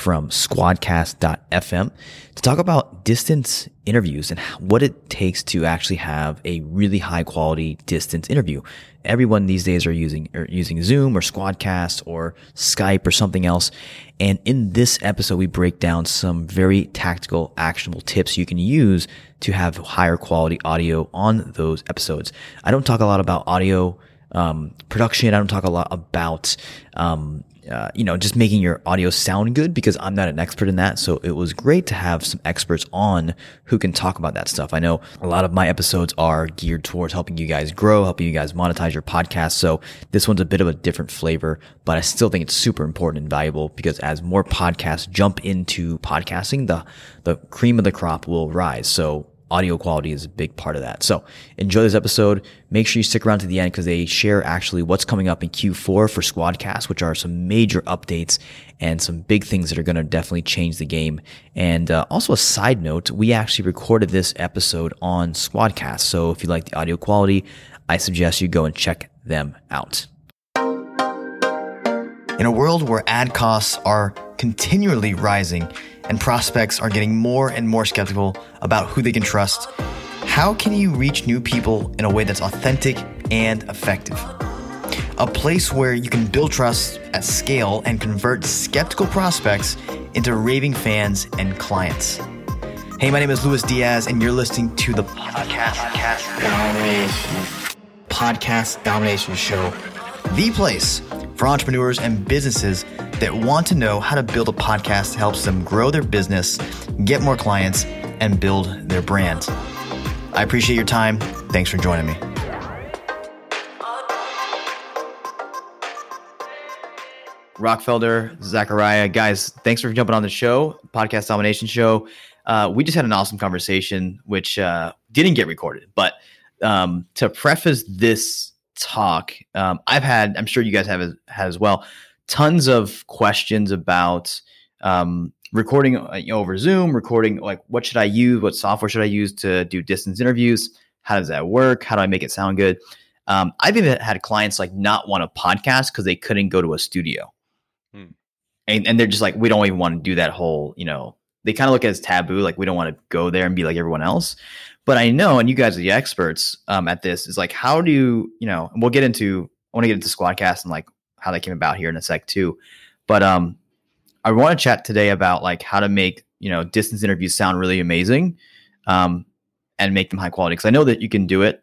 from squadcast.fm to talk about distance interviews and what it takes to actually have a really high quality distance interview. Everyone these days are using are using Zoom or Squadcast or Skype or something else. And in this episode, we break down some very tactical, actionable tips you can use to have higher quality audio on those episodes. I don't talk a lot about audio um, production. I don't talk a lot about um, uh, you know, just making your audio sound good because I'm not an expert in that. So it was great to have some experts on who can talk about that stuff. I know a lot of my episodes are geared towards helping you guys grow, helping you guys monetize your podcast. So this one's a bit of a different flavor, but I still think it's super important and valuable because as more podcasts jump into podcasting, the, the cream of the crop will rise. So audio quality is a big part of that. So enjoy this episode. Make sure you stick around to the end because they share actually what's coming up in Q4 for Squadcast, which are some major updates and some big things that are going to definitely change the game. And uh, also a side note, we actually recorded this episode on Squadcast. So if you like the audio quality, I suggest you go and check them out. In a world where ad costs are continually rising and prospects are getting more and more skeptical about who they can trust, how can you reach new people in a way that's authentic and effective? A place where you can build trust at scale and convert skeptical prospects into raving fans and clients. Hey, my name is Luis Diaz, and you're listening to the Podcast, Podcast Domination Podcast Domination Show, the place for entrepreneurs and businesses that want to know how to build a podcast that helps them grow their business, get more clients, and build their brand. I appreciate your time. Thanks for joining me. Rock Felder, Zachariah, guys, thanks for jumping on the show, Podcast Domination Show. Uh, we just had an awesome conversation, which uh, didn't get recorded. But um, to preface this talk, um, I've had, I'm sure you guys have had as well, tons of questions about um, recording uh, you know, over Zoom, recording like what should I use, what software should I use to do distance interviews, how does that work, how do I make it sound good. Um, I've even had clients like not want a podcast because they couldn't go to a studio, hmm. and, and they're just like, we don't even want to do that whole, you know, they kind of look at it as taboo, like we don't want to go there and be like everyone else. But I know, and you guys are the experts um, at this. Is like, how do you, you know? And we'll get into. I want to get into Squadcast and like how that came about here in a sec too. But um, I want to chat today about like how to make you know distance interviews sound really amazing, um, and make them high quality. Because I know that you can do it.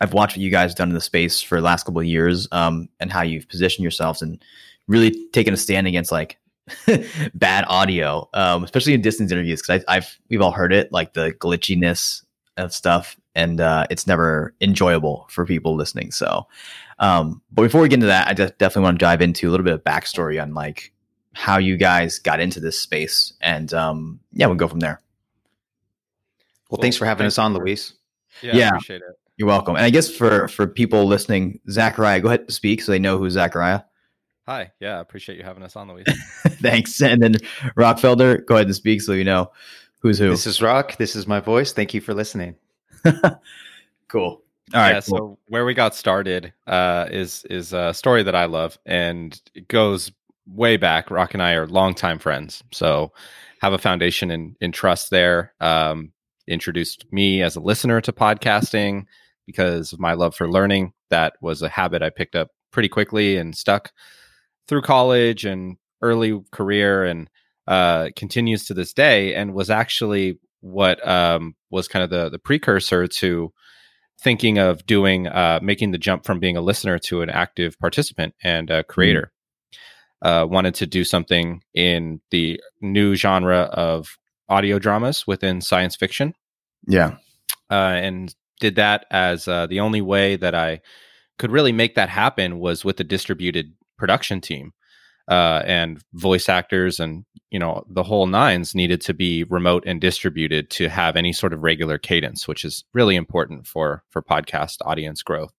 I've watched what you guys done in the space for the last couple of years, um, and how you've positioned yourselves and really taken a stand against like bad audio, um, especially in distance interviews. Because I've we've all heard it, like the glitchiness of stuff, and uh, it's never enjoyable for people listening. So, um, but before we get into that, I just definitely want to dive into a little bit of backstory on like how you guys got into this space, and um, yeah, we'll go from there. Well, thanks for having thanks us on, Luis. Yeah, yeah. appreciate it. You're welcome. And I guess for for people listening, Zachariah, go ahead and speak so they know who Zachariah. Hi. Yeah, I appreciate you having us on, Luis. Thanks. And then Rock Felder, go ahead and speak so you know Who's who? This is Rock. This is my voice. Thank you for listening. cool. All right. Yeah, cool. so where we got started uh, is is a story that I love, and it goes way back. Rock and I are longtime friends, so have a foundation in in trust there. Um, introduced me as a listener to podcasting because of my love for learning. That was a habit I picked up pretty quickly and stuck through college and early career, and uh, continues to this day. And was actually what um, was kind of the the precursor to thinking of doing uh, making the jump from being a listener to an active participant and a creator. Uh, wanted to do something in the new genre of audio dramas within science fiction, yeah. uh, and did that as uh, the only way that I could really make that happen was with a distributed production team. Uh, and voice actors and you know the whole nines needed to be remote and distributed to have any sort of regular cadence which is really important for for podcast audience growth.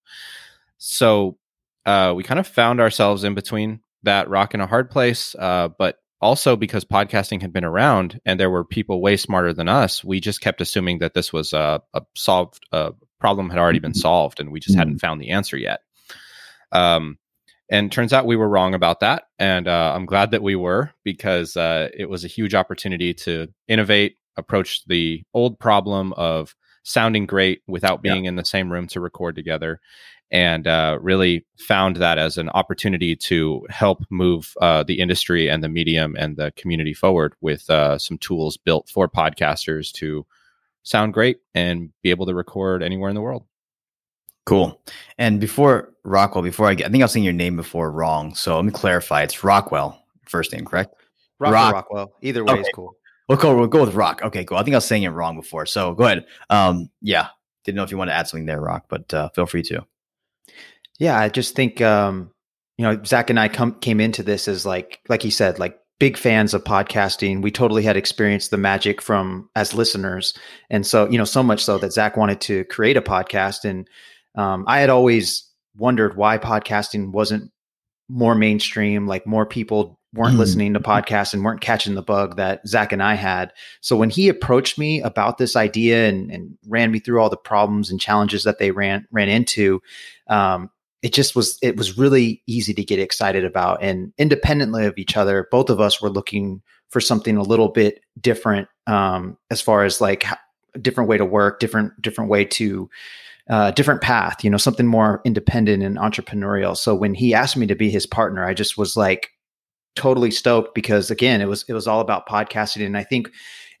So uh, we kind of found ourselves in between that rock and a hard place uh, but also because podcasting had been around and there were people way smarter than us we just kept assuming that this was a, a solved a problem had already been solved and we just hadn't found the answer yet. Um, and turns out we were wrong about that and uh, i'm glad that we were because uh, it was a huge opportunity to innovate approach the old problem of sounding great without being in the same room to record together and uh, really found that as an opportunity to help move uh, the industry and the medium and the community forward with uh, some tools built for podcasters to sound great and be able to record anywhere in the world Cool. And before Rockwell, before I get, I think I was saying your name before wrong. So let me clarify. It's Rockwell, first name, correct? Rock, Rock. Rockwell. Either way Okay. is cool. We'll go, we'll go with Rock. Okay, cool. I think I was saying it wrong before. So go ahead. Um, yeah. Didn't know if you want to add something there, Rock, but uh, feel free to. Yeah, I just think um, you know Zach and I come came into this as like like he said, like big fans of podcasting. We totally had experienced the magic from as listeners, and so you know so much so that Zach wanted to create a podcast, and um, I had always wondered why podcasting wasn't more mainstream, like more people weren't Mm. listening to podcasts and weren't catching the bug that Zach and I had. So when he approached me about this idea and, and ran me through all the problems and challenges that they ran ran into, um, it just was it was really easy to get excited about. And independently of each other, both of us were looking for something a little bit different um, as far as like a different way to work, different different way to uh, different path, you know, something more independent and entrepreneurial. So when he asked me to be his partner, I just was like totally stoked because again, it was it was all about podcasting, and I think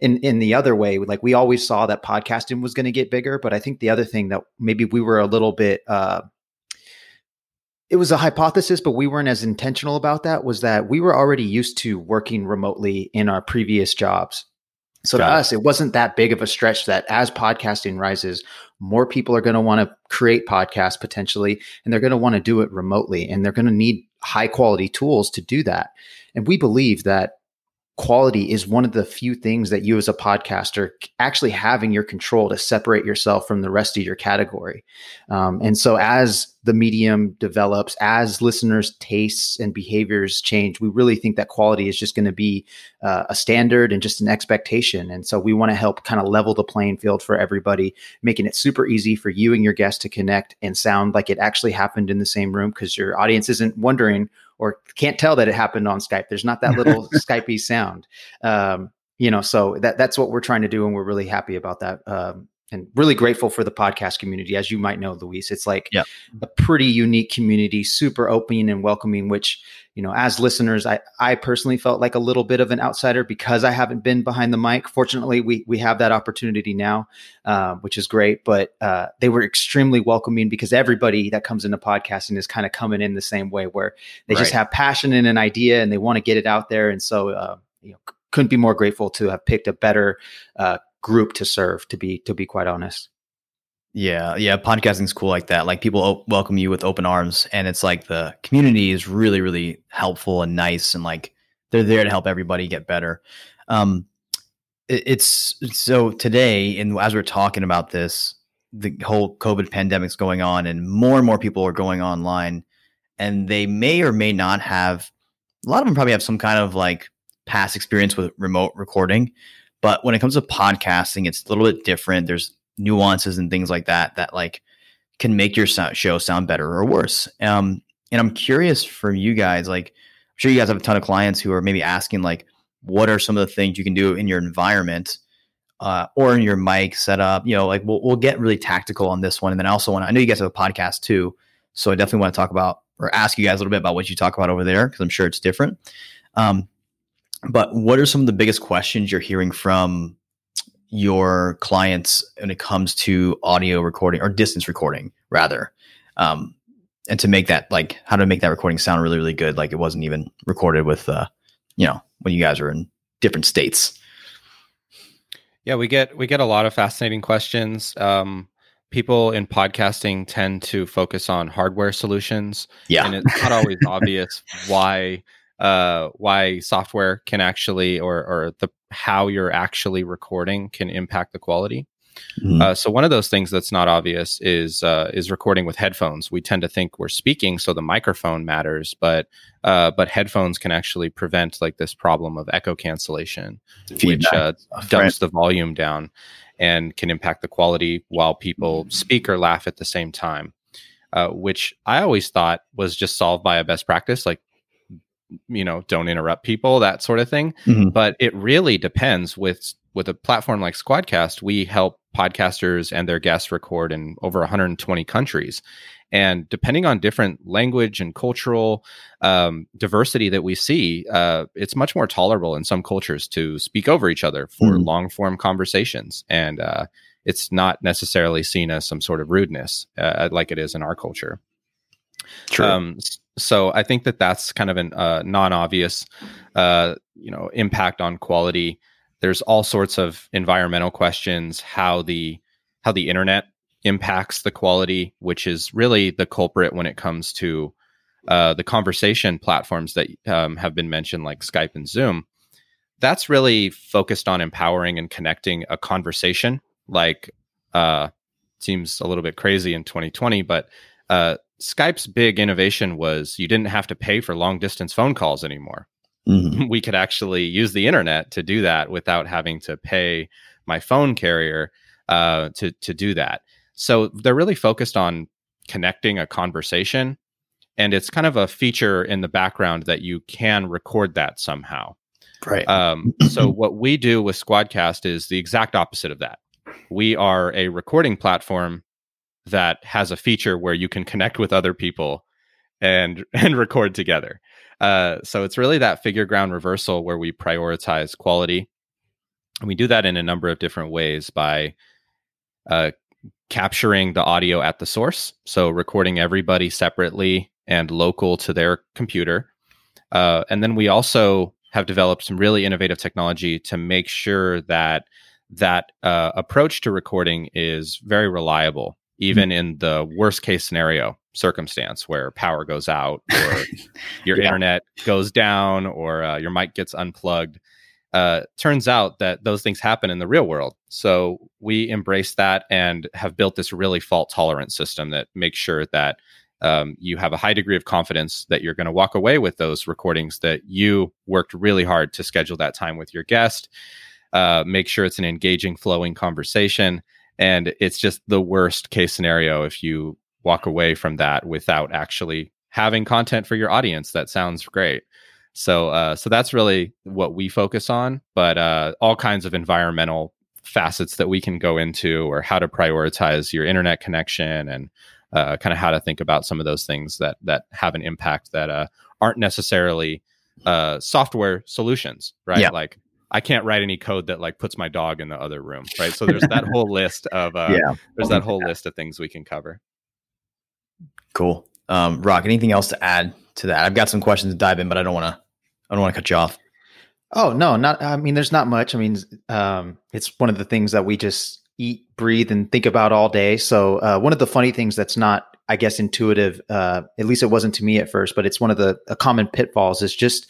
in in the other way, like we always saw that podcasting was going to get bigger, but I think the other thing that maybe we were a little bit. Uh, it was a hypothesis, but we weren't as intentional about that. Was that we were already used to working remotely in our previous jobs. So to it. us, it wasn't that big of a stretch that as podcasting rises, more people are going to want to create podcasts potentially, and they're going to want to do it remotely, and they're going to need high quality tools to do that. And we believe that quality is one of the few things that you as a podcaster actually have in your control to separate yourself from the rest of your category. Um, and so as the medium develops, as listeners' tastes and behaviors change, we really think that quality is just going to be uh, a standard and just an expectation. And so we want to help kind of level the playing field for everybody, making it super easy for you and your guests to connect and sound like it actually happened in the same room because your audience isn't wondering or can't tell that it happened on Skype. There's not that little Skypey sound. Um, you know, so that that's what we're trying to do, and we're really happy about that. Um, and really grateful for the podcast community. As you might know, Luis, it's like Yeah. a pretty unique community, super open and welcoming, which, you know, as listeners, I, I personally felt like a little bit of an outsider because I haven't been behind the mic. Fortunately, we, we have that opportunity now, uh, which is great. But uh, they were extremely welcoming because everybody that comes into podcasting is kind of coming in the same way where they just have passion and an idea and they want to get it out there. And so, uh, you know, couldn't be more grateful to have picked a better uh, group to serve, to be, to be quite honest. Yeah, yeah, podcasting's cool like that. Like people o- welcome you with open arms, and it's like the community is really, really helpful and nice, and like they're there to help everybody get better. Um, it- it's so today, and as we're talking about this, the whole COVID pandemic's going on, and more and more people are going online, and they may or may not have. A lot of them probably have some kind of like past experience with remote recording, But when it comes to podcasting, it's a little bit different. There's nuances and things like that that like can make your show sound better or worse. Um, and I'm curious from you guys, like, I'm sure you guys have a ton of clients who are maybe asking, like, what are some of the things you can do in your environment uh, or in your mic setup? You know, like we'll, we'll get really tactical on this one. And then I also want to, I know you guys have a podcast too. So I definitely want to talk about or ask you guys a little bit about what you talk about over there because I'm sure it's different. Um, but what are some of the biggest questions you're hearing from your clients when it comes to audio recording or distance recording rather? Um, and to make that like how to make that recording sound really really good like it wasn't even recorded with uh you know when you guys are in different states. Yeah we get we get a lot of fascinating questions. Um people in podcasting tend to focus on hardware solutions yeah. and it's not always obvious why uh, why software can actually or or the how you're actually recording can impact the quality. Mm-hmm. Uh, so one of those things that's not obvious is uh, is recording with headphones. We tend to think we're speaking, so the microphone matters, but uh, but headphones can actually prevent like this problem of echo cancellation, which uh, dumps the volume down and can impact the quality while people speak or laugh at the same time. Uh, which I always thought was just solved by a best practice, like you know don't interrupt people that sort of thing mm-hmm. but it really depends with with a platform like squadcast we help podcasters and their guests record in over 120 countries and depending on different language and cultural um, diversity that we see uh, it's much more tolerable in some cultures to speak over each other for mm-hmm. long form conversations and uh, it's not necessarily seen as some sort of rudeness uh, like it is in our culture True. Um, so I think that that's kind of a uh, non-obvious, uh, you know, impact on quality. There's all sorts of environmental questions, how the how the internet impacts the quality, which is really the culprit when it comes to uh, the conversation platforms that um, have been mentioned, like Skype and Zoom. That's really focused on empowering and connecting a conversation. Like, uh, seems a little bit crazy in 2020, but uh, Skype's big innovation was you didn't have to pay for long distance phone calls anymore. Mm-hmm. We could actually use the internet to do that without having to pay my phone carrier uh, to to do that. So they're really focused on connecting a conversation, and it's kind of a feature in the background that you can record that somehow. Right. Um, so what we do with Squadcast is the exact opposite of that. We are a recording platform that has a feature where you can connect with other people and and record together. Uh, so it's really that figure ground reversal where we prioritize quality. And we do that in a number of different ways by uh, capturing the audio at the source, so recording everybody separately and local to their computer. Uh, and then we also have developed some really innovative technology to make sure that that uh, approach to recording is very reliable even mm-hmm. in the worst case scenario circumstance where power goes out or your yeah. internet goes down or uh, your mic gets unplugged. Uh, turns out that those things happen in the real world. So we embrace that and have built this really fault tolerant system that makes sure that um, you have a high degree of confidence that you're going to walk away with those recordings that you worked really hard to schedule that time with your guest. Uh, make sure it's an engaging, flowing conversation and it's just the worst case scenario if you walk away from that without actually having content for your audience. That sounds great. So uh, so that's really what we focus on but uh, all kinds of environmental facets that we can go into or how to prioritize your internet connection and uh, kind of how to think about some of those things that that have an impact that uh, aren't necessarily uh, software solutions right? Yeah. like I can't write any code that like puts my dog in the other room, right? So there's that whole list of uh, yeah, there's that whole list of things we can cover. Cool. Um, Rock, anything else to add to that? I've got some questions to dive in, but I don't want to. I don't want to cut you off. Oh no, not. I mean, there's not much. I mean, um, it's one of the things that we just eat, breathe, and think about all day. So uh, one of the funny things that's not, I guess, intuitive. Uh, at least it wasn't to me at first, but it's one of the common pitfalls is just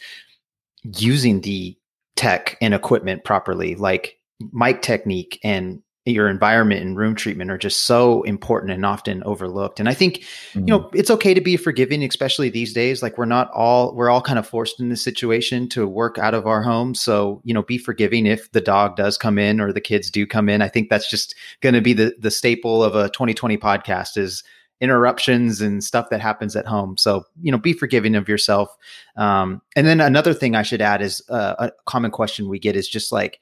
using the tech and equipment properly, like mic technique and your environment and room treatment are just so important and often overlooked. And I think, mm-hmm. you know, it's okay to be forgiving, especially these days. Like we're not all we're all kind of forced in this situation to work out of our homes. So, you know, be forgiving if the dog does come in or the kids do come in. I think that's just going to be the the staple of a 2020 podcast is interruptions and stuff that happens at home. So, you know, be forgiving of yourself. Um, and then another thing I should add is uh, a common question we get is just like,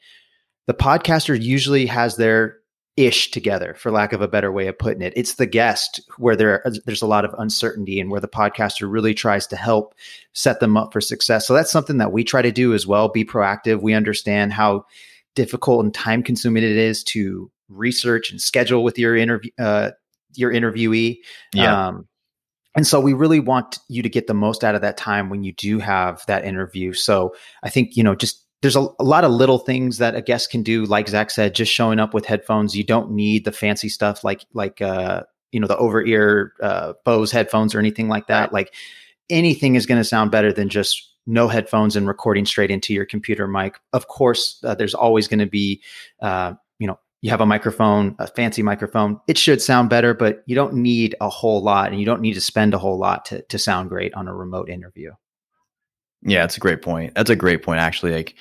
the podcaster usually has their ish together for lack of a better way of putting it it's the guest where there there's a lot of uncertainty and where the podcaster really tries to help set them up for success so that's something that we try to do as well be proactive we understand how difficult and time consuming it is to research and schedule with your interview uh, your interviewee yeah. Um, and so we really want you to get the most out of that time when you do have that interview so i think you know just there's a, a, lot of little things that a guest can do like zach said just showing up with headphones you don't need the fancy stuff like like uh you know the over ear uh bose headphones or anything like that right. like anything is going to sound better than just no headphones and recording straight into your computer mic of course uh, there's always going to be uh you have a microphone a fancy microphone it should sound better but you don't need a whole lot and you don't need to spend a whole lot to to sound great on a remote interview yeah, that's a great point. That's a great point, actually. Like,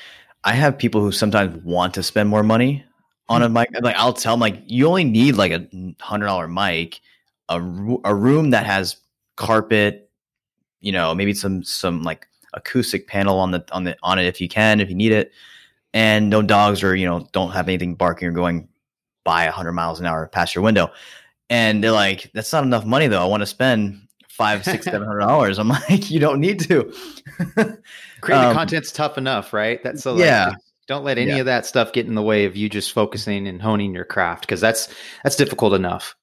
I have people who sometimes want to spend more money on a mm-hmm. mic. Like, I'll tell them, like, you only need like a hundred dollar mic, a, a room that has carpet, you know, maybe some some like acoustic panel on the on the on it if you can, if you need it, and no dogs or you know don't have anything barking or going by hundred miles an hour past your window. And they're like, that's not enough money though. I want to spend five, six, seven hundred dollars. I'm like, you don't need to. Creating um, content's tough enough, right? That's so yeah. don't let any yeah. of that stuff get in the way of you just focusing and honing your craft because that's that's difficult enough.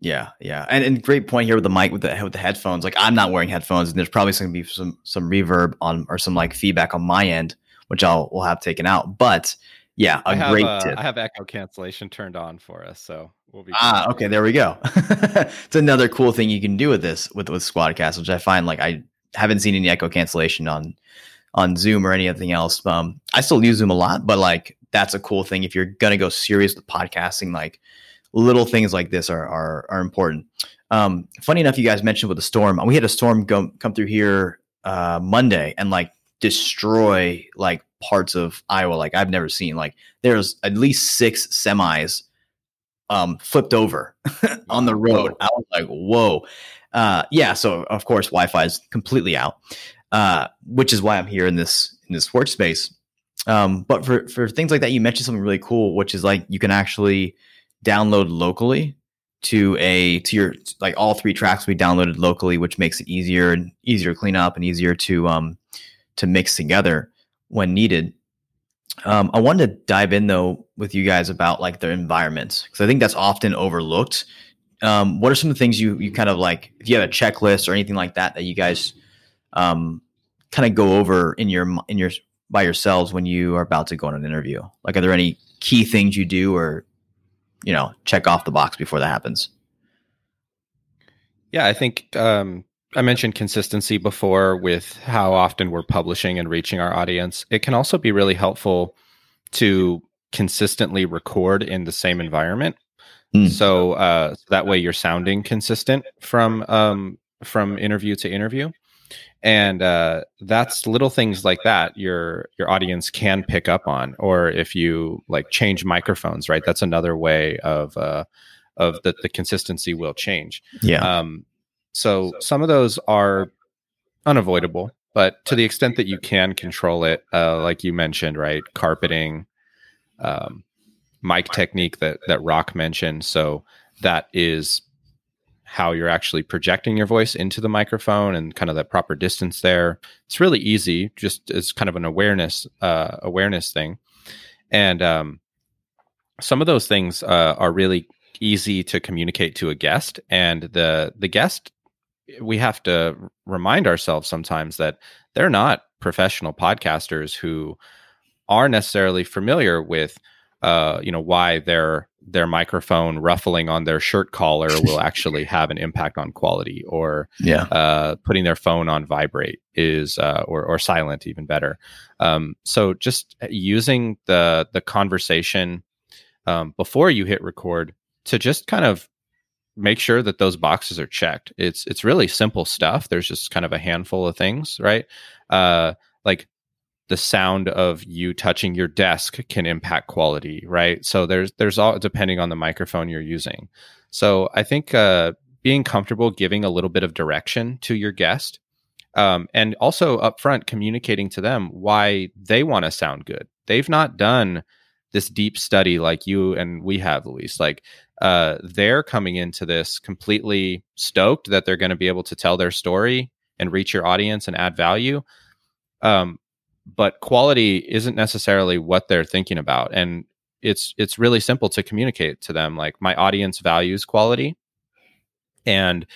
Yeah, yeah, and and great point here with the mic with the with the headphones. Like I'm not wearing headphones, and there's probably going to be some some reverb on or some like feedback on my end, which I'll will have taken out. But yeah, a I great have, uh, I have echo cancellation turned on for us, so we'll be. Ah, okay, there we go. it's another cool thing you can do with this with with Squadcast, which I find like I haven't seen any echo cancellation on on Zoom or anything else. Um, I still use Zoom a lot, but like that's a cool thing if you're gonna go serious with podcasting. Like little things like this are are, are important. Um, funny enough, you guys mentioned with the storm, we had a storm go, come through here uh, Monday and like destroy like parts of Iowa like I've never seen. Like there's at least six semis um, flipped over on the road. I was like, whoa. Uh, yeah, so of course Wi-Fi is completely out, uh, which is why I'm here in this in this workspace. Um, but for for things like that, you mentioned something really cool, which is like you can actually download locally to a to your like all three tracks we downloaded locally, which makes it easier and easier to clean up and easier to um to mix together when needed. Um, I wanted to dive in though with you guys about like the environments because I think that's often overlooked. Um, what are some of the things you you kind of like if you have a checklist or anything like that that you guys um, kind of go over in your in your by yourselves when you are about to go on an interview? Like, are there any key things you do or you know check off the box before that happens? Yeah, I think um, I mentioned consistency before with how often we're publishing and reaching our audience. It can also be really helpful to consistently record in the same environment. Mm. So uh, that way you're sounding consistent from um, from interview to interview, and uh, that's little things like that your your audience can pick up on. Or if you like change microphones, right? That's another way of uh, of the the consistency will change. Yeah. Um, so some of those are unavoidable, but to the extent that you can control it, uh, like you mentioned, right, carpeting, um, mic technique that that Rock mentioned. So that is how you're actually projecting your voice into the microphone and kind of that proper distance there. It's really easy, just as kind of an awareness uh, awareness thing, and um, some of those things uh, are really easy to communicate to a guest, and the the guest we have to remind ourselves sometimes that they're not professional podcasters who are necessarily familiar with uh, you know why their their microphone ruffling on their shirt collar will actually have an impact on quality or yeah. uh, putting their phone on vibrate is uh, or, or silent even better. Um, so just using the the conversation um, before you hit record to just kind of make sure that those boxes are checked. It's it's really simple stuff. There's just kind of a handful of things, right? Uh, like the sound of you touching your desk can impact quality, right? So there's there's all depending on the microphone you're using. So I think uh, being comfortable giving a little bit of direction to your guest, um, and also upfront communicating to them why they want to sound good. They've not done this deep study like you and we have, Luis. Like uh, they're coming into this completely stoked that they're going to be able to tell their story and reach your audience and add value. Um, but quality isn't necessarily what they're thinking about, and it's it's really simple to communicate to them. Like my audience values quality, and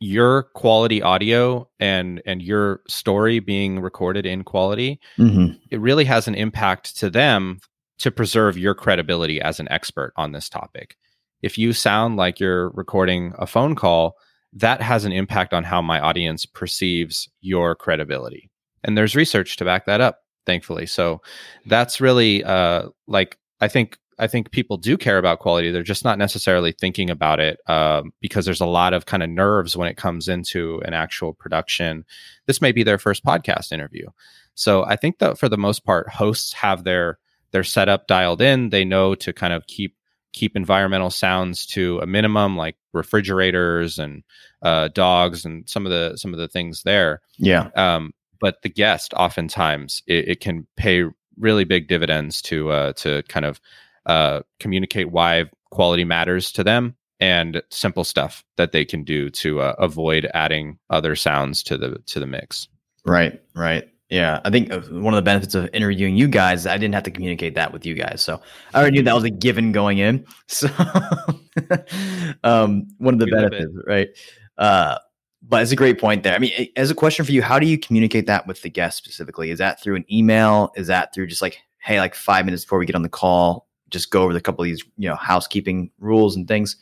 your quality audio and and your story being recorded in quality mm-hmm. it really has an impact to them to preserve your credibility as an expert on this topic if you sound like you're recording a phone call, that has an impact on how my audience perceives your credibility. And there's research to back that up, thankfully. So that's really uh, like I think I think people do care about quality. They're just not necessarily thinking about it um, because there's a lot of kind of nerves when it comes into an actual production. This may be their first podcast interview. So I think that for the most part, hosts have their their setup dialed in. They know to kind of keep keep environmental sounds to a minimum, like refrigerators and uh, dogs and some of the some of the things there. Yeah. Um, but the guest, oftentimes, it, it, can pay really big dividends to uh, to kind of uh, communicate why quality matters to them and simple stuff that they can do to uh, avoid adding other sounds to the to the mix. Right. Right. Yeah, I think uh, one of the benefits of interviewing you guys, I didn't have to communicate that with you guys, so I already knew that was a given going in. So, um, one of the benefits, right? Uh, but it's a great point there. I mean, as a question for you, how do you communicate that with the guest specifically? Is that through an email? Is that through just like, hey, like five minutes before we get on the call, just go over the couple of these, you know, housekeeping rules and things?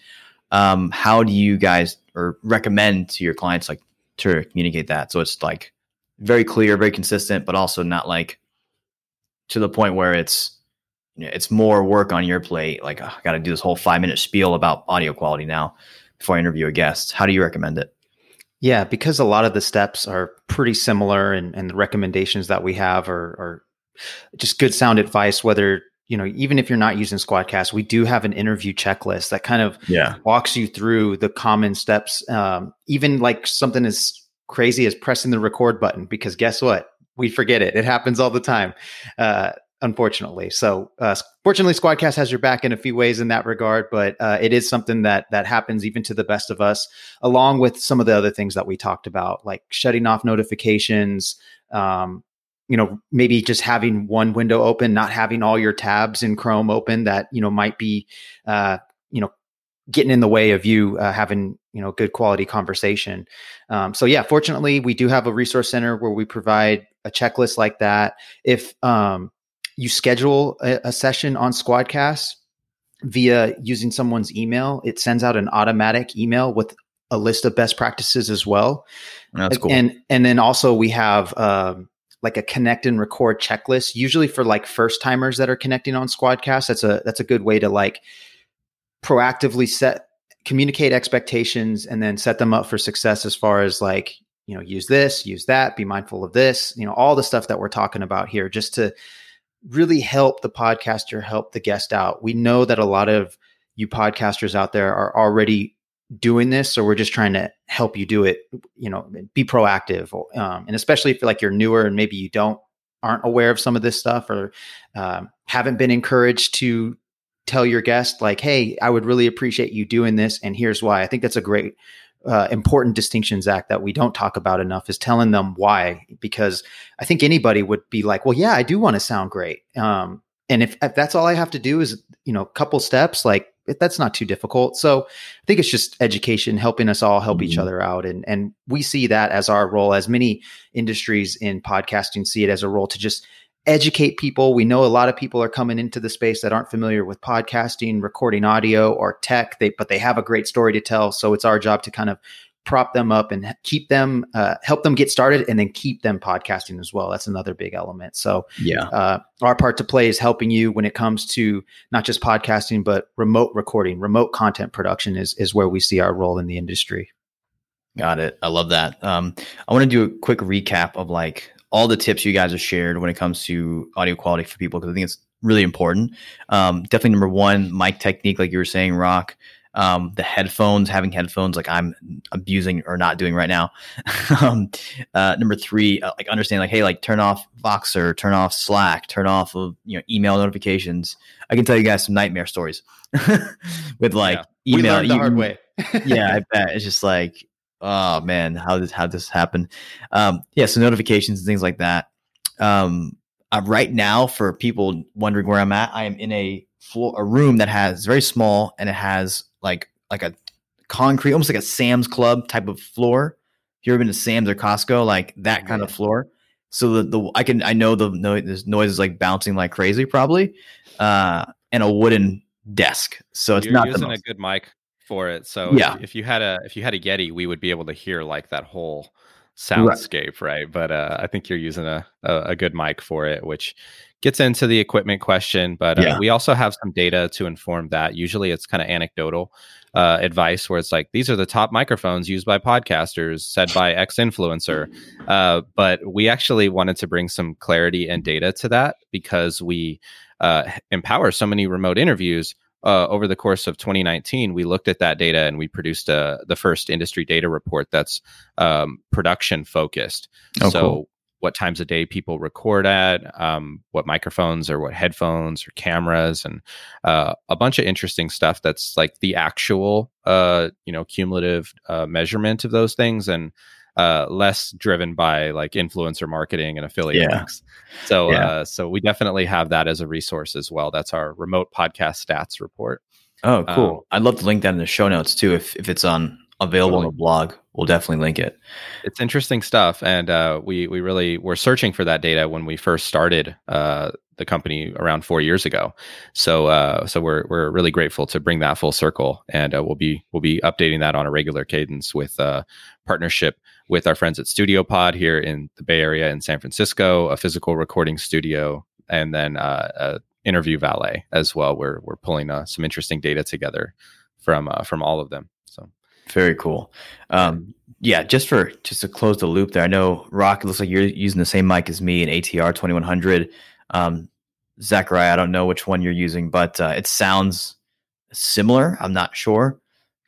Um, how do you guys or recommend to your clients like to communicate that so it's like very clear, very consistent, but also not like to the point where it's you know, it's more work on your plate. Like oh, I got to do this whole five minute spiel about audio quality now before I interview a guest. How do you recommend it? Yeah, because a lot of the steps are pretty similar, and, and the recommendations that we have are, are just good sound advice. Whether you know, even if you're not using Squadcast, we do have an interview checklist that kind of yeah. walks you through the common steps. Um, even like something as crazy as pressing the record button because guess what? We forget it. It happens all the time, uh, unfortunately. So, uh, fortunately, Squadcast has your back in a few ways in that regard, but uh, it is something that that happens even to the best of us, along with some of the other things that we talked about, like shutting off notifications. Um, you know, maybe just having one window open, not having all your tabs in Chrome open that you know might be, uh, getting in the way of you uh, having you know good quality conversation. Um, so yeah fortunately we do have a resource center where we provide a checklist like that. If um, you schedule a, a, session on squadcast via using someone's email it sends out an automatic email with a list of best practices as well. That's cool. And and then also we have um, like a connect and record checklist usually for like first timers that are connecting on squadcast. That's a that's a good way to like proactively set communicate expectations and then set them up for success as far as like you know use this use that be mindful of this you know all the stuff that we're talking about here just to really help the podcaster help the guest out. We know that a lot of you podcasters out there are already doing this so we're just trying to help you do it you know be proactive um, and especially if like you're newer and maybe you don't aren't aware of some of this stuff or um, haven't been encouraged to tell your guest like hey i would really appreciate you doing this and here's why. I think that's a great uh, important distinction zach that we don't talk about enough is telling them why because i think anybody would be like well yeah i do want to sound great. Um, and if, if that's all i have to do is you know a couple steps like that's not too difficult. So i think it's just education helping us all help mm-hmm. each other out and and we see that as our role as many industries in podcasting see it as a role to just educate people. We know a lot of people are coming into the space that aren't familiar with podcasting, recording audio, or tech. They but they have a great story to tell. So it's our job to kind of prop them up and keep them, uh, help them get started, and then keep them podcasting as well. That's another big element. So Yeah. uh, our part to play is helping you when it comes to not just podcasting but remote recording, remote content production is is where we see our role in the industry. Got it. I love that. Um, I want to do a quick recap of like all the tips you guys have shared when it comes to audio quality for people because I think it's really important. Um, definitely number one, mic technique, like you were saying, Rock. Um, the headphones, having headphones like I'm abusing or not doing right now. um, uh, number three, uh, like understand, like, hey, like turn off Voxer, turn off Slack, turn off of you know email notifications. I can tell you guys some nightmare stories with like we email. learned the you- hard way. yeah, I bet it's just like, oh man, how did how this happen? Um, yeah, so notifications and things like that. Um, uh, right now, for people wondering where I'm at, I am in a floor, a room that has very small and it has like like a concrete, almost like a Sam's Club type of floor. If you ever been to Sam's or Costco, like that kind of floor. So the, the I can I know the noise this noise is like bouncing like crazy probably, uh, and a wooden desk. So it's You're not the using a good mic for it. So Yeah. if, if you had a if you had a Yeti, we would be able to hear like that whole soundscape, right? But uh, I think you're using a, a a good mic for it, which gets into the equipment question. But uh, Yeah. we also have some data to inform that. Usually, it's kind of anecdotal uh, advice where it's like these are the top microphones used by podcasters, said by X influencer. Uh, but we actually wanted to bring some clarity and data to that because we uh, empower so many remote interviews uh, over the course of 2019, we looked at that data and we produced uh, the first industry data report that's um, production focused. Oh, so, cool. what times a day people record at, um, what microphones or what headphones or cameras, and uh, a bunch of interesting stuff that's like the actual, uh, you know, cumulative uh, measurement of those things and uh, less driven by like influencer marketing and affiliate Yeah. links. So, Yeah. uh, so we definitely have that as a resource as well. That's our remote podcast stats report. Oh, cool. Um, I'd love to link that in the show notes too. If if it's on available on the blog, we'll definitely link it. It's interesting stuff, and uh, we we really were searching for that data when we first started uh, the company around four years ago. So uh, so we're we're really grateful to bring that full circle, and uh, we'll be we'll be updating that on a regular cadence with uh, partnership with our friends at Studio Pod here in the Bay Area in San Francisco, a physical recording studio, and then uh, a interview valet as well. We're we're pulling uh, some interesting data together from uh, from all of them. So Very cool. Um, yeah, just for just to close the loop there, I know Rock. It looks like you're using the same mic as me, an ATR twenty one hundred. Um, Zachariah, I don't know which one you're using, but uh, it sounds similar. I'm not sure.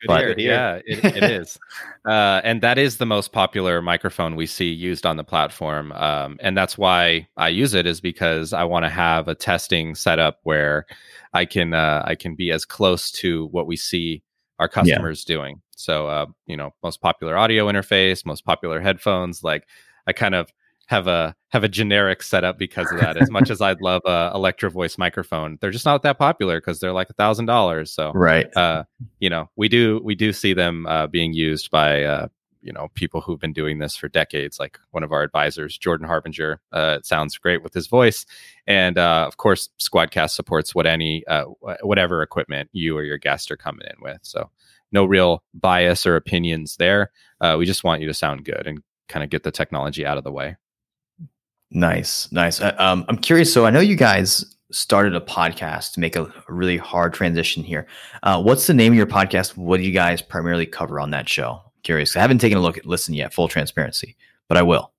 But- Good ear. yeah, it, it is, uh, and that is the most popular microphone we see used on the platform, um, and that's why I use it is because I want to have a testing setup where I can uh, I can be as close to what we see our customers doing. So, uh, you know, most popular audio interface, most popular headphones. Like, I kind of have a have a generic setup because of that. As much as I'd love a Electro Voice microphone, they're just not that popular because they're like a thousand dollars. So, Right. uh, you know, we do we do see them uh, being used by uh, you know people who've been doing this for decades. Like one of our advisors, Jordan Harbinger. Uh, it sounds great with his voice, and uh, of course, Squadcast supports what any uh, whatever equipment you or your guest are coming in with. So no real bias or opinions there. Uh, we just want you to sound good and kind of get the technology out of the way. Nice, nice. Uh, um, I'm curious. So I know you guys started a podcast to make a, really hard transition here. Uh, what's the name of your podcast? What do you guys primarily cover on that show? Curious. I haven't taken a look at listen yet. Full transparency, but I will.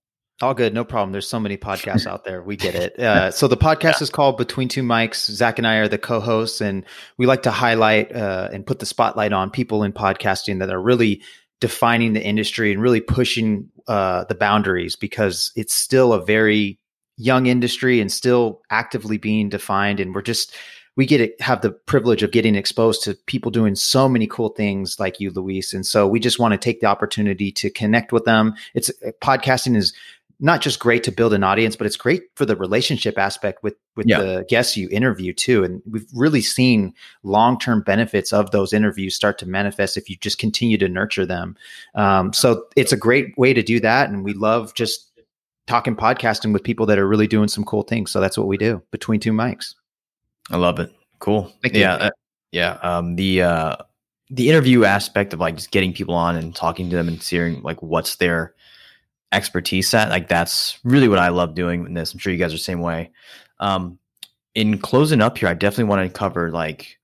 All good, no problem. There's so many podcasts out there. We get it. Uh, so the podcast is called Between Two Mics. Zach and I are the co-hosts, and we like to highlight uh, and put the spotlight on people in podcasting that are really defining the industry and really pushing uh, the boundaries because it's still a very young industry and still actively being defined. And we're just we get to have the privilege of getting exposed to people doing so many cool things like you, Luis. And so we just want to take the opportunity to connect with them. It's podcasting is not just great to build an audience, but it's great for the relationship aspect with with Yeah. the guests you interview too. And we've really seen long term benefits of those interviews start to manifest if you just continue to nurture them. Um, so it's a great way to do that, and we love just talking podcasting with people that are really doing some cool things. So that's what we do between two mics. I love it. Cool. Thank you. yeah, uh, yeah. Um, the uh, the interview aspect of like just getting people on and talking to them and seeing like what's their expertise at like that's really what i love doing in this. I'm sure you guys are the same way. Um in closing up here i definitely want to cover like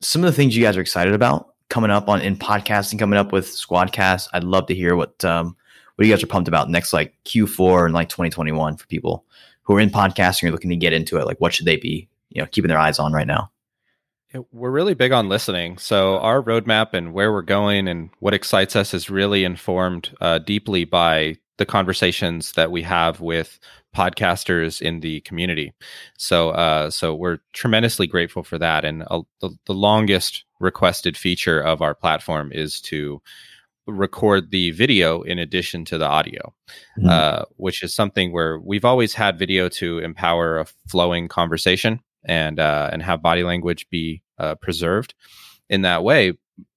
some of the things you guys are excited about coming up on in podcasting coming up with squadcast. I'd love to hear what um what you guys are pumped about next like q4 and like 2021 for people who are in podcasting or looking to get into it. Like what should they be you know keeping their eyes on right now we're really big on listening. So our roadmap and where we're going and what excites us is really informed uh, deeply by the conversations that we have with podcasters in the community. So, uh, so we're tremendously grateful for that. And uh, the, the longest requested feature of our platform is to record the video in addition to the audio, mm-hmm. uh, which is something where we've always had video to empower a flowing conversation and uh, and have body language be uh, preserved in that way.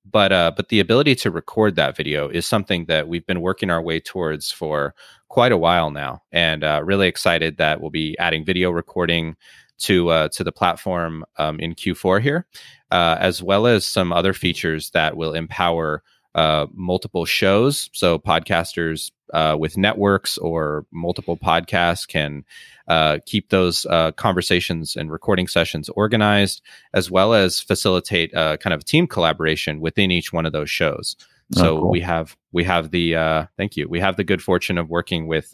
But uh, but the ability to record that video is something that we've been working our way towards for quite a while now, and uh, really excited that we'll be adding video recording to uh, to the platform um, in Q4 here, uh, as well as some other features that will empower uh, multiple shows. So podcasters uh, with networks or multiple podcasts can uh, keep those uh, conversations and recording sessions organized, as well as facilitate uh, kind of team collaboration within each one of those shows. Oh, so cool. we have we have the uh, thank you we have the good fortune of working with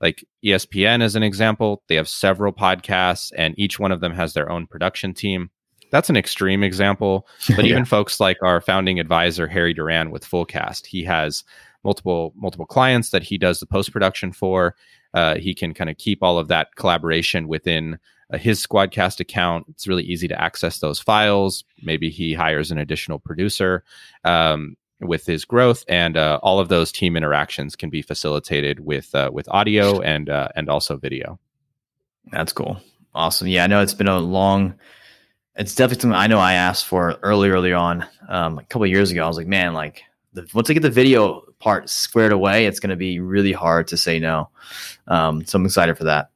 like ESPN as an example. They have several podcasts, and each one of them has their own production team that's an extreme example. But yeah. even folks like our founding advisor Harry Duran with Fullcast, he has multiple multiple clients that he does the post production for. Uh, he can kind of keep all of that collaboration within uh, his Squadcast account. It's really easy to access those files. Maybe he hires an additional producer. Um, with his growth and uh, all of those team interactions can be facilitated with uh, with audio and uh, and also video. That's cool. Awesome. Yeah, I know it's been a long it's definitely something I know I asked for early, early on, um, a couple years ago. I was like, man, like the, once I get the video part squared away, it's going to be really hard to say no. Um, so I'm excited for that.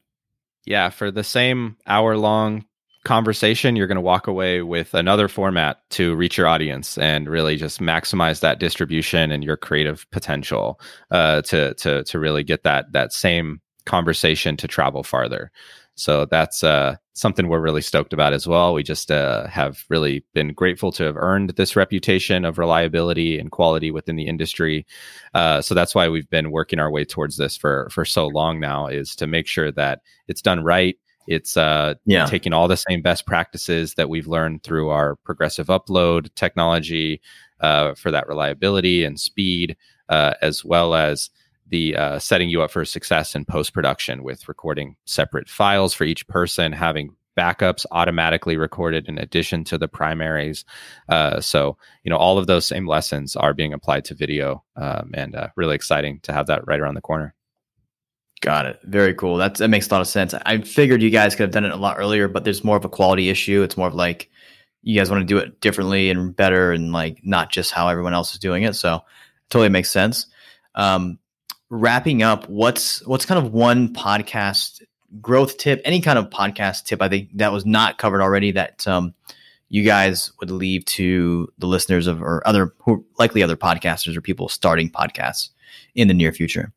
Yeah, for the same hour long conversation, you're going to walk away with another format to reach your audience and really just maximize that distribution and your creative potential uh, to to to really get that that same conversation to travel farther. So that's uh, something we're really stoked about as well. We just uh, have really been grateful to have earned this reputation of reliability and quality within the industry. Uh, so that's why we've been working our way towards this for for so long now, is to make sure that it's done right. It's uh, yeah. taking all the same best practices that we've learned through our progressive upload technology uh, for that reliability and speed, uh, as well as the uh, setting you up for success in post production with recording separate files for each person, having backups automatically recorded in addition to the primaries. Uh, so, you know, all of those same lessons are being applied to video, um, and uh, really exciting to have that right around the corner. Got it. Very cool. That's, that makes a lot of sense. I figured you guys could have done it a lot earlier, but there's more of a quality issue. It's more of like you guys want to do it differently and better, and like not just how everyone else is doing it. So, totally makes sense. Um, wrapping up, what's what's kind of one podcast growth tip, any kind of podcast tip I think that was not covered already that um, you guys would leave to the listeners of or other who likely other podcasters or people starting podcasts in the near future?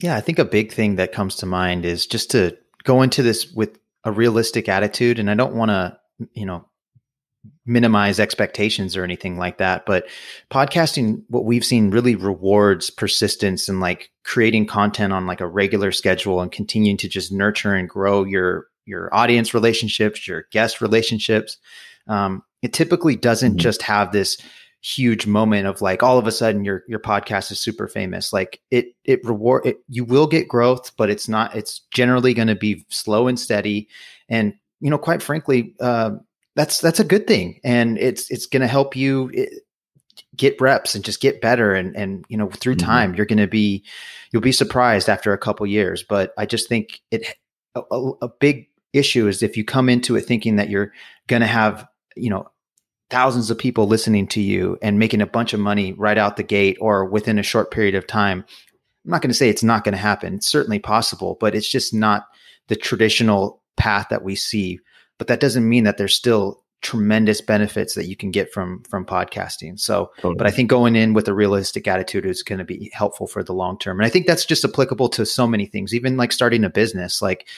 Yeah, I think a big thing that comes to mind is just to go into this with a realistic attitude and I don't want to, you know, minimize expectations or anything like that but podcasting what we've seen really rewards persistence and like creating content on like a regular schedule and continuing to just nurture and grow your your audience relationships your guest relationships. Um, it typically doesn't mm-hmm. just have this huge moment of like all of a sudden your your podcast is super famous. Like it it reward it you will get growth but it's not it's generally going to be slow and steady. And you know quite frankly uh, that's that's a good thing and it's it's going to help you eh, get reps and just get better and and you know through mm-hmm. time you're going to be you'll be surprised after a couple years but i just think it a, a, big issue is if you come into it thinking that you're going to have you know thousands of people listening to you and making a bunch of money right out the gate or within a short period of time i'm not going to say it's not going to happen it's certainly possible but it's just not the traditional path that we see but that doesn't mean that there's still tremendous benefits that you can get from from podcasting. So, totally. but I think going in with a realistic attitude is going to be helpful for the long term. And I think that's just applicable to so many things, even like starting a business. Like,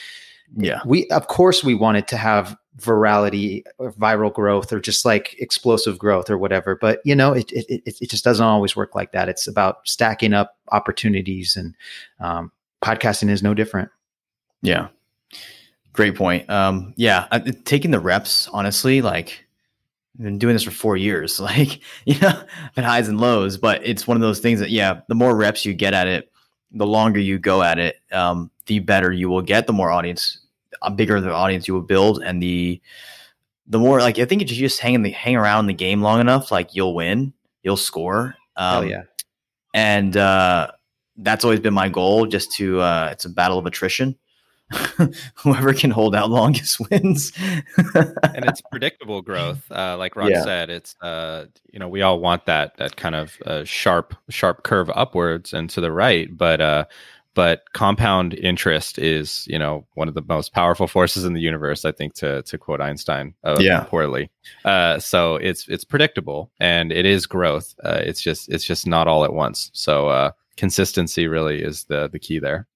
yeah, we of course we wanted to have virality or viral growth or just like explosive growth or whatever. But you know, it it it, just doesn't always work like that. It's about stacking up opportunities, and um, podcasting is no different. Yeah, Great point. Um, yeah, I, taking the reps, honestly, like I've been doing this for four years. Like, you know, been highs and lows, but it's one of those things that, yeah, the more reps you get at it, the longer you go at it, um, the better you will get. The more audience, a bigger the audience you will build, and the the more like I think if you just hang in the hang around the game long enough, like you'll win, you'll score. Um, oh yeah, and uh, that's always been my goal. Just to uh, it's a battle of attrition whoever can hold out longest wins. and it's predictable growth. Uh, like Rock yeah. said, it's uh, you know we all want that that kind of uh, sharp sharp curve upwards and to the right, but uh, but compound interest is you know one of the most powerful forces in the universe. I think to to quote Einstein, uh, yeah, poorly. Uh, so it's it's predictable and it is growth. Uh, it's just it's just not all at once. So uh, consistency really is the the key there.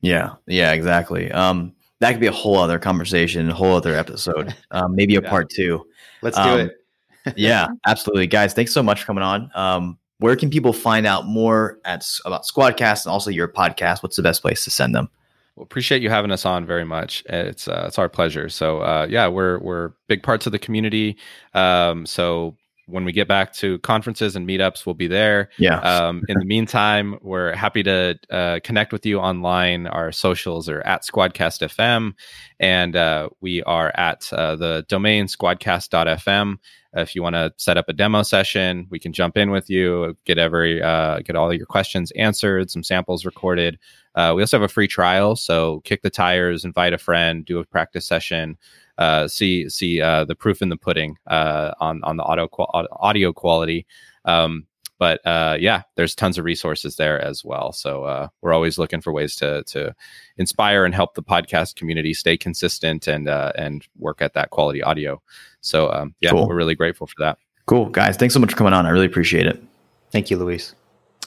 Yeah, yeah, exactly. Um, that could be a whole other conversation, a whole other episode, um, maybe a yeah. part two. Let's do um, it. yeah, absolutely, guys. Thanks so much for coming on. Um, where can people find out more at about Squadcast and also your podcast? What's the best place to send them? Well, appreciate you having us on very much. It's uh, it's our pleasure. So uh, yeah, we're we're big parts of the community. Um, so when we get back to conferences and meetups, we'll be there. Yeah. Um, in the meantime, we're happy to uh, connect with you online. Our socials are at Squadcast FM, and uh, we are at uh, the domain squadcast.fm. If you want to set up a demo session, we can jump in with you, get every uh, get all your questions answered, some samples recorded. Uh, we also have a free trial, so kick the tires, invite a friend, do a practice session uh, see see uh, the proof in the pudding uh, on on the audio audio quality. Um, but uh, yeah, there's tons of resources there as well. So uh, we're always looking for ways to to inspire and help the podcast community stay consistent and uh, and work at that quality audio. So um, yeah, cool. we're really grateful for that. Cool guys, thanks so much for coming on. I really appreciate it. Thank you, Luis.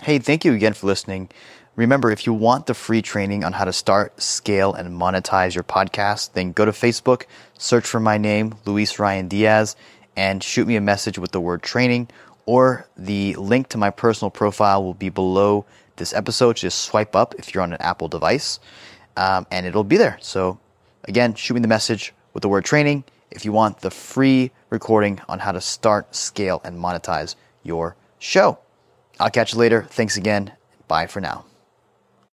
Hey, thank you again for listening. Remember, if you want the free training on how to start, scale, and monetize your podcast, then go to Facebook, search for my name, Luis Ryan Diaz, and shoot me a message with the word training, or the link to my personal profile will be below this episode. Just swipe up if you're on an Apple device, um, and it'll be there. So, again, shoot me the message with the word training if you want the free recording on how to start, scale, and monetize your show. I'll catch you later. Thanks again. Bye for now.